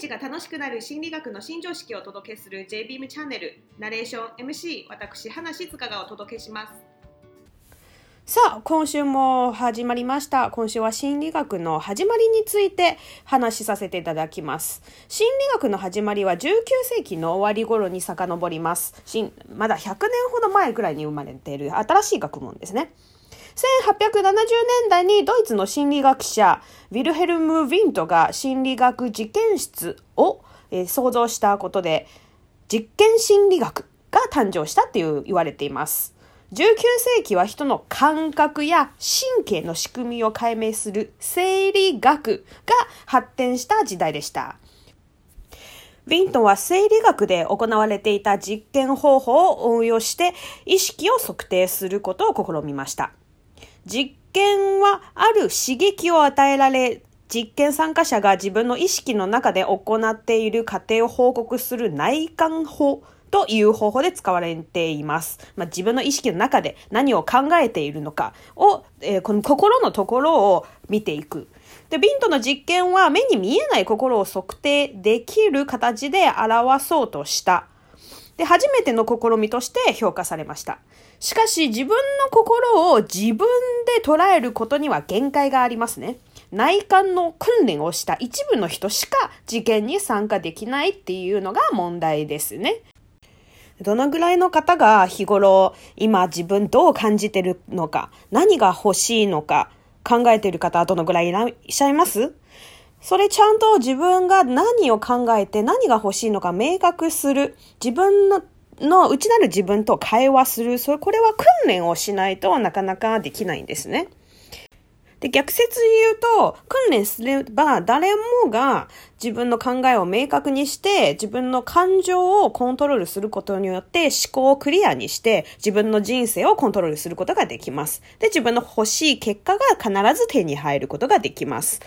日が楽しくなる心理学の新常識をお届けする JBeam チャンネルナレーション MC 私花静香がお届けしますさあ、今週も始まりました。今週は心理学の始まりについて話しさせていただきます。心理学の始まりは19世紀の終わり頃に遡ります。まだ100年ほど前くらいに生まれている新しい学問ですね。1870年代にドイツの心理学者ウィルヘルム・ヴィントが心理学実験室を、えー創造したことで実験心理学が誕生したっていう言われています。19世紀は人の感覚や神経の仕組みを解明する生理学が発展した時代でした。ウィントンは生理学で行われていた実験方法を応用して意識を測定することを試みました。実験はある刺激を与えられ、実験参加者が自分の意識の中で行っている過程を報告する内観法という方法で使われています。まあ、自分の意識の中で何を考えているのかを、えーこの心のところを見ていく。で、ビントの実験は目に見えない心を測定できる形で表そうとした。で、初めての試みとして評価されました。しかし、自分の心を自分で捉えることには限界がありますね。内観の訓練をした一部の人しか実験に参加できないっていうのが問題ですね。どのぐらいの方が日頃今自分どう感じてるのか、何が欲しいのか考えてる方はどのぐらいいらっしゃいます？それちゃんと自分が何を考えて何が欲しいのか明確する。自分のの内なる自分と会話する。それ、これは訓練をしないとなかなかできないんですね。で、逆説で言うと、訓練すれば誰もが自分の考えを明確にして、自分の感情をコントロールすることによって思考をクリアにして、自分の人生をコントロールすることができます。で、自分の欲しい結果が必ず手に入ることができます。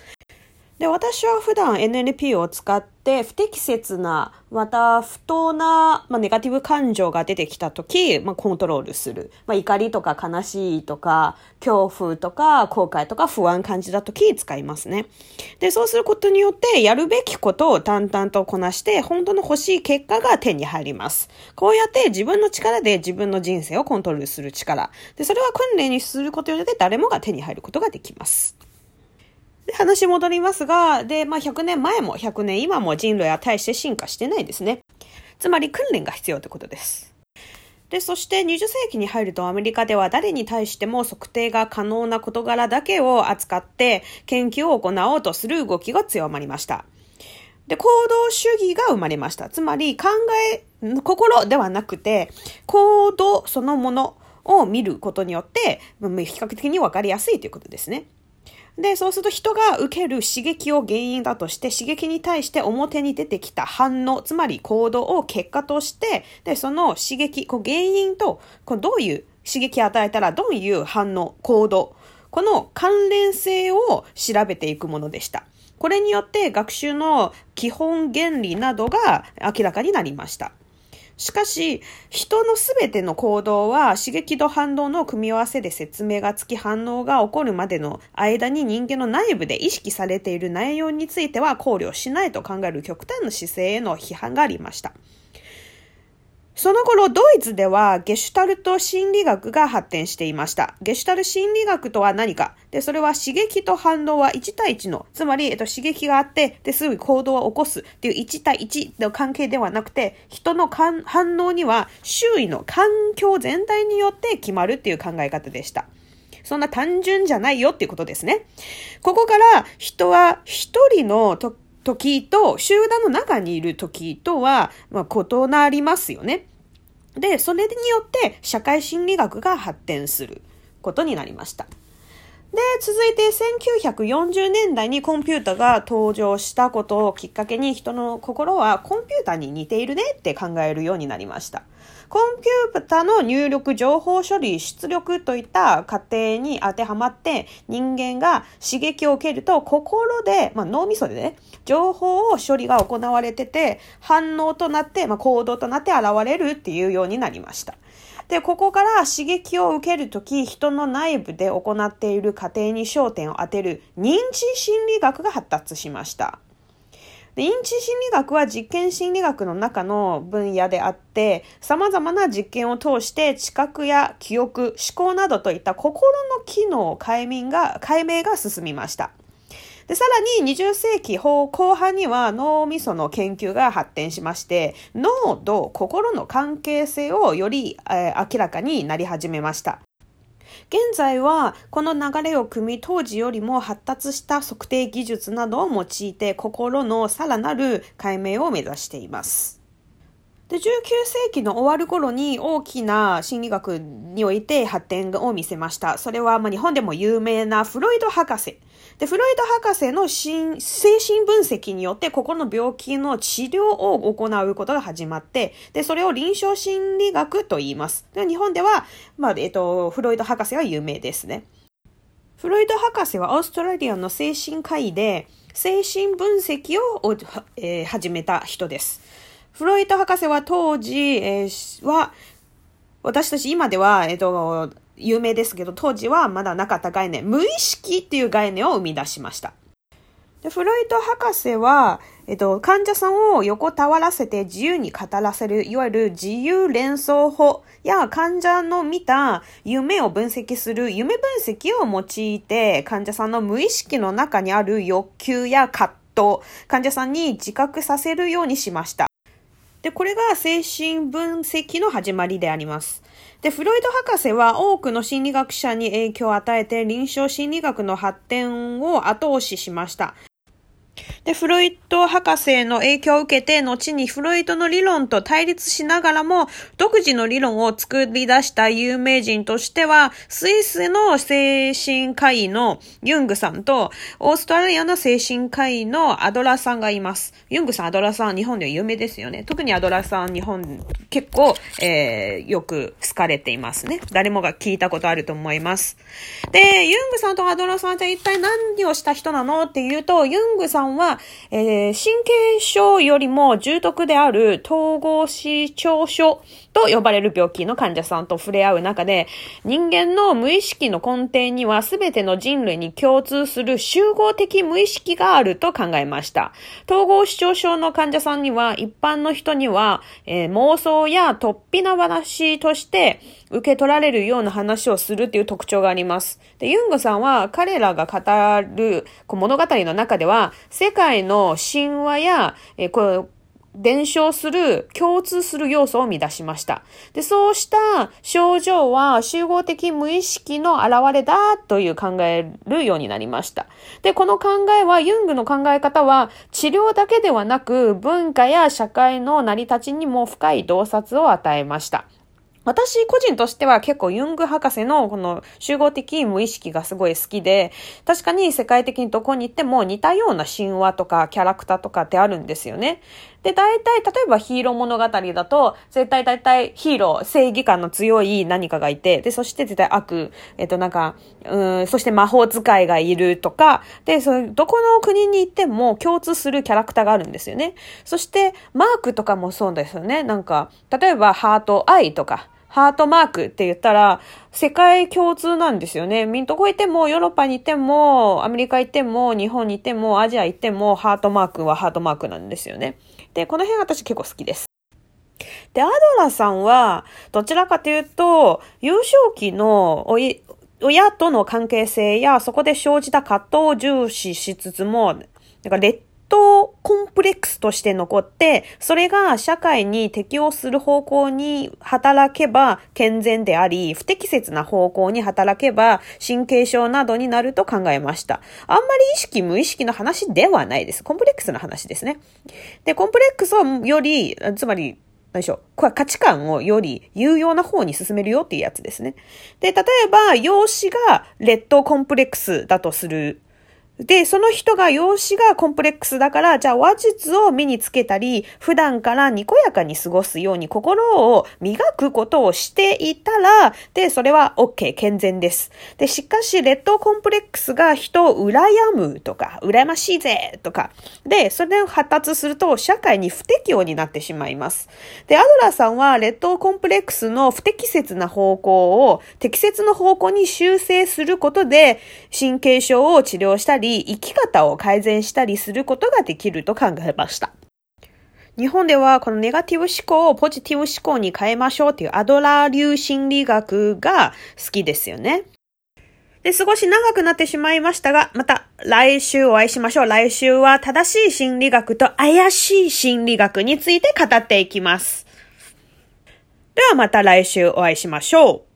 で、私は普段 NLP を使って不適切な、また不当な、まあ、ネガティブ感情が出てきたとき、まあ、コントロールする。まあ、怒りとか悲しいとか、恐怖とか、後悔とか不安感じたとき使いますね。で、そうすることによって、やるべきことを淡々とこなして、本当の欲しい結果が手に入ります。こうやって自分の力で自分の人生をコントロールする力。で、それは訓練にすることによって誰もが手に入ることができます。で話戻りますが、で、まあ、100年前も100年今も人類は大して進化してないですね。つまり訓練が必要ということです。で、そして20世紀に入るとアメリカでは誰に対しても測定が可能な事柄だけを扱って研究を行おうとする動きが強まりました。で、行動主義が生まれました。つまり考え、心ではなくて行動そのものを見ることによって、比較的にわかりやすいということですね。で、そうすると人が受ける刺激を原因だとして、刺激に対して表に出てきた反応、つまり行動を結果として、で、その刺激、こう原因と、こうどういう刺激を与えたらどういう反応、行動、この関連性を調べていくものでした。これによって学習の基本原理などが明らかになりました。しかし、人のすべての行動は刺激と反応の組み合わせで説明がつき反応が起こるまでの間に人間の内部で意識されている内容については考慮しないと考える極端な姿勢への批判がありました。その頃、ドイツではゲシュタルト心理学が発展していました。ゲシュタル心理学とは何か？で、それは刺激と反応は1対1の、つまり、えっと、刺激があって、で、すぐ行動を起こすっていう1対1の関係ではなくて、人の反応には周囲の環境全体によって決まるっていう考え方でした。そんな単純じゃないよっていうことですね。ここから人は一人のと時と集団の中にいる時とは、ま、異なりますよね。で、それによって社会心理学が発展することになりました。で、続いて1940年代にコンピュータが登場したことをきっかけに人の心はコンピュータに似ているねって考えるようになりました。コンピュータの入力、情報処理、出力といった過程に当てはまって人間が刺激を受けると心で、まあ脳みそでね、情報を処理が行われてて反応となって、まあ行動となって現れるっていうようになりました。で、ここから刺激を受けるとき、人の内部で行っている過程に焦点を当てる認知心理学が発達しました。で、認知心理学は実験心理学の中の分野であって、様々な実験を通して知覚や記憶、思考などといった心の機能解明が、解明が進みました。で、さらに20世紀後半には脳みその研究が発展しまして、脳と心の関係性をより、えー、明らかになり始めました。現在はこの流れを組み当時よりも発達した測定技術などを用いて心のさらなる解明を目指しています。で、19世紀の終わる頃に大きな心理学において発展を見せました。それは、ま、日本でも有名なフロイド博士。で、フロイド博士の精神分析によって心の病気の治療を行うことが始まって、で、それを臨床心理学と言います。で日本では、まあ、えっと、フロイド博士は有名ですね。フロイド博士はオーストラリアの精神科医で、精神分析を、えー、始めた人です。フロイト博士は当時、えー、は、私たち今では、えっ、ー、と、有名ですけど、当時はまだなかった概念、無意識っていう概念を生み出しました。でフロイト博士は、えっと、患者さんを横たわらせて自由に語らせる、いわゆる自由連想法や患者の見た夢を分析する夢分析を用いて、患者さんの無意識の中にある欲求や葛藤、患者さんに自覚させるようにしました。で、これが精神分析の始まりであります。で、フロイド博士は多くの心理学者に影響を与えて臨床心理学の発展を後押ししました。で、フロイト博士の影響を受けて、後にフロイトの理論と対立しながらも、独自の理論を作り出した有名人としては、スイスの精神科医のユングさんと、オーストラリアの精神科医のアドラさんがいます。ユングさん、アドラさん、日本では有名ですよね。特にアドラさん、日本、結構、えー、よく好かれていますね。誰もが聞いたことあると思います。で、ユングさんとアドラさんじゃ一体何をした人なの？っていうと、ユングさんはえー、神経症よりも重篤である統合失調症と呼ばれる病気の患者さんと触れ合う中で、人間の無意識の根底には全ての人類に共通する集合的無意識があると考えました。統合失調症の患者さんには、一般の人には、えー、妄想や突飛な話として受け取られるような話をするっていう特徴があります。で、ユングさんは彼らが語る物語の中では、世界の神話や、えー、伝承する、共通する要素を見出しました。で、そうした症状は集合的無意識の現れだという考えるようになりました。で、この考えは、ユングの考え方は、治療だけではなく、文化や社会の成り立ちにも深い洞察を与えました。私個人としては結構ユング博士のこの集合的無意識がすごい好きで、確かに世界的にどこに行っても似たような神話とかキャラクターとかってあるんですよね。で、大体、例えばヒーロー物語だと、絶対大体ヒーロー、正義感の強い何かがいて、で、そして絶対悪、えっとなんか、うん、そして魔法使いがいるとか、で、その、どこの国に行っても共通するキャラクターがあるんですよね。そして、マークとかもそうですよね。なんか、例えばハート、愛とか、ハートマークって言ったら、世界共通なんですよね。どこ行っても、ヨーロッパに行っても、アメリカ行っても、日本に行っても、アジア行っても、ハートマークはハートマークなんですよね。で、この辺私結構好きです。で、アドラさんは、どちらかというと、幼少期の親との関係性や、そこで生じた葛藤を重視しつつも、なんか劣トコンプレックスとして残って、それが社会に適応する方向に働けば健全であり、不適切な方向に働けば神経症などになると考えました。あんまり意識無意識の話ではないです。コンプレックスの話ですね。で、コンプレックスをより、つまり、何でしょう。これ価値観をより有用な方に進めるよっていうやつですね。で、例えば、容姿が劣等コンプレックスだとするで、その人が容姿がコンプレックスだから、じゃあ話術を身につけたり、普段からにこやかに過ごすように心を磨くことをしていたら、で、それは OK、健全です。で、しかし、劣等コンプレックスが人を羨むとか、羨ましいぜとか、で、それを発達すると社会に不適応になってしまいます。で、アドラーさんは劣等コンプレックスの不適切な方向を適切な方向に修正することで、神経症を治療したり、り、生き方を改善したりすることができると考えました。日本ではこのネガティブ思考をポジティブ思考に変えましょうっていうアドラー流心理学が好きですよね。で、少し長くなってしまいましたが、また来週お会いしましょう。来週は正しい心理学と怪しい心理学について語っていきます。ではまた来週お会いしましょう。